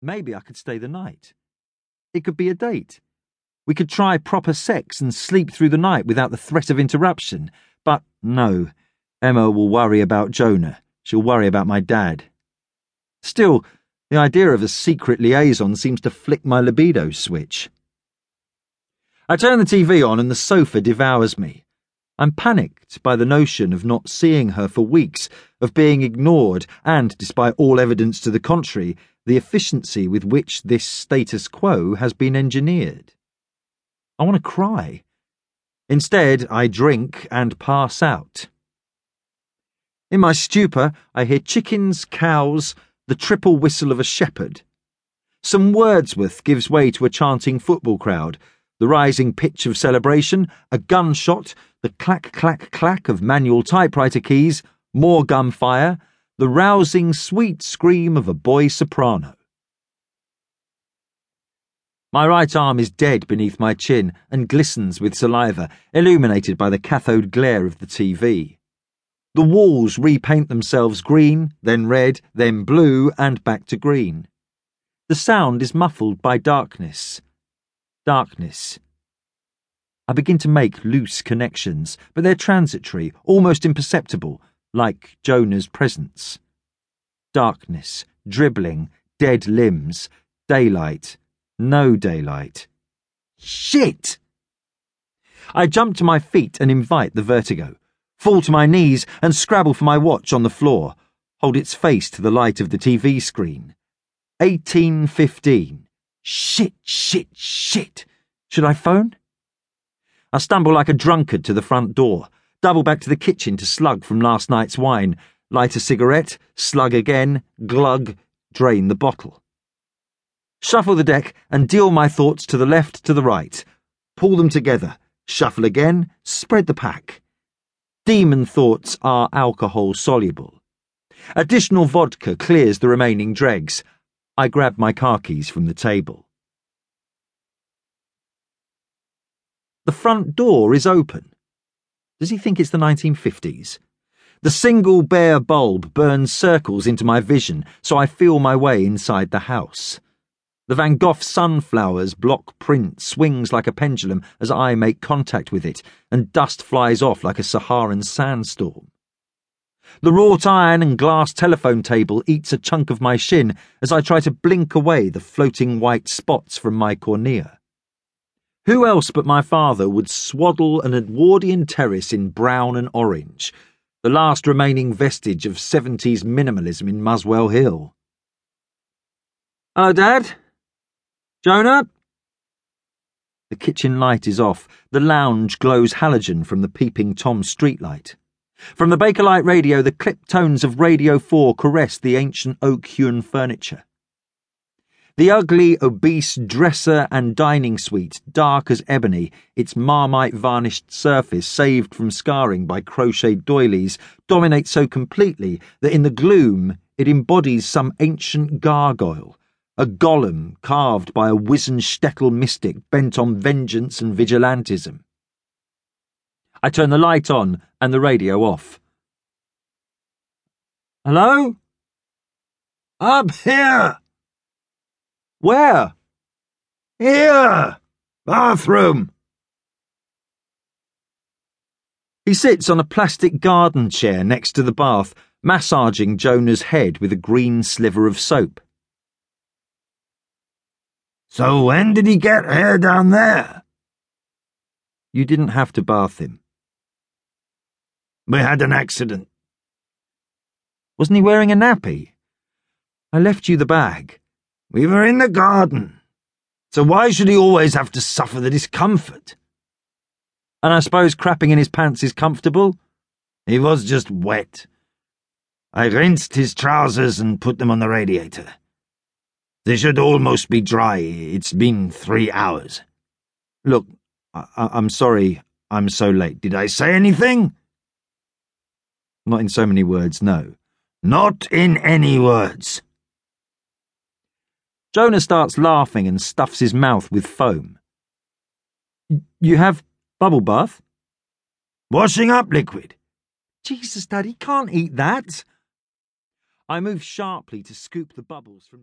Maybe I could stay the night. It could be a date. We could try proper sex and sleep through the night without the threat of interruption. But no, Emma will worry about Jonah. She'll worry about my dad. Still, the idea of a secret liaison seems to flick my libido switch. I turn the TV on and the sofa devours me. I'm panicked by the notion of not seeing her for weeks, of being ignored, and, despite all evidence to the contrary, the efficiency with which this status quo has been engineered. I want to cry. Instead, I drink and pass out. In my stupor, I hear chickens, cows, the triple whistle of a shepherd. Some Wordsworth gives way to a chanting football crowd, the rising pitch of celebration, a gunshot, the clack, clack, clack of manual typewriter keys, more gunfire, the rousing, sweet scream of a boy soprano. My right arm is dead beneath my chin and glistens with saliva, illuminated by the cathode glare of the TV. The walls repaint themselves green, then red, then blue, and back to green. The sound is muffled by darkness. Darkness. I begin to make loose connections, but they're transitory, almost imperceptible, like Jonah's presence. Darkness, dribbling, dead limbs, daylight no daylight. Shit! I jump to my feet and invite the vertigo, fall to my knees and scrabble for my watch on the floor, hold its face to the light of the TV screen. 1815. Shit, shit, shit. Should I phone? I stumble like a drunkard to the front door, double back to the kitchen to slug from last night's wine, light a cigarette, slug again, glug, drain the bottle. Shuffle the deck and deal my thoughts to the left to the right. Pull them together. Shuffle again. Spread the pack. Demon thoughts are alcohol soluble. Additional vodka clears the remaining dregs. I grab my car keys from the table. The front door is open. Does he think it's the 1950s? The single bare bulb burns circles into my vision, so I feel my way inside the house. The Van Gogh sunflowers block print swings like a pendulum as I make contact with it, and dust flies off like a Saharan sandstorm. The wrought iron and glass telephone table eats a chunk of my shin as I try to blink away the floating white spots from my cornea. Who else but my father would swaddle an Edwardian terrace in brown and orange, the last remaining vestige of 70s minimalism in Muswell Hill? Hello, Dad. Jonah? The kitchen light is off. The lounge glows halogen from the peeping Tom streetlight. From the Bakelite radio, the clipped tones of Radio 4 caress the ancient oak hewn furniture. The ugly, obese dresser and dining suite, dark as ebony, its marmite varnished surface saved from scarring by crocheted doilies, dominates so completely that in the gloom it embodies some ancient gargoyle a golem carved by a wizened shtetl mystic bent on vengeance and vigilantism. I turn the light on and the radio off. Hello? Up here! Where? Here! Bathroom! He sits on a plastic garden chair next to the bath, massaging Jonah's head with a green sliver of soap. So when did he get here down there? You didn't have to bath him. We had an accident. Wasn't he wearing a nappy? I left you the bag. We were in the garden. So why should he always have to suffer the discomfort? And I suppose crapping in his pants is comfortable? He was just wet. I rinsed his trousers and put them on the radiator. They should almost be dry. It's been three hours. Look, I- am sorry I'm so late. Did I say anything? Not in so many words, no. Not in any words. Jonah starts laughing and stuffs his mouth with foam. You have bubble bath? Washing up liquid. Jesus, Dad, he can't eat that. I move sharply to scoop the bubbles from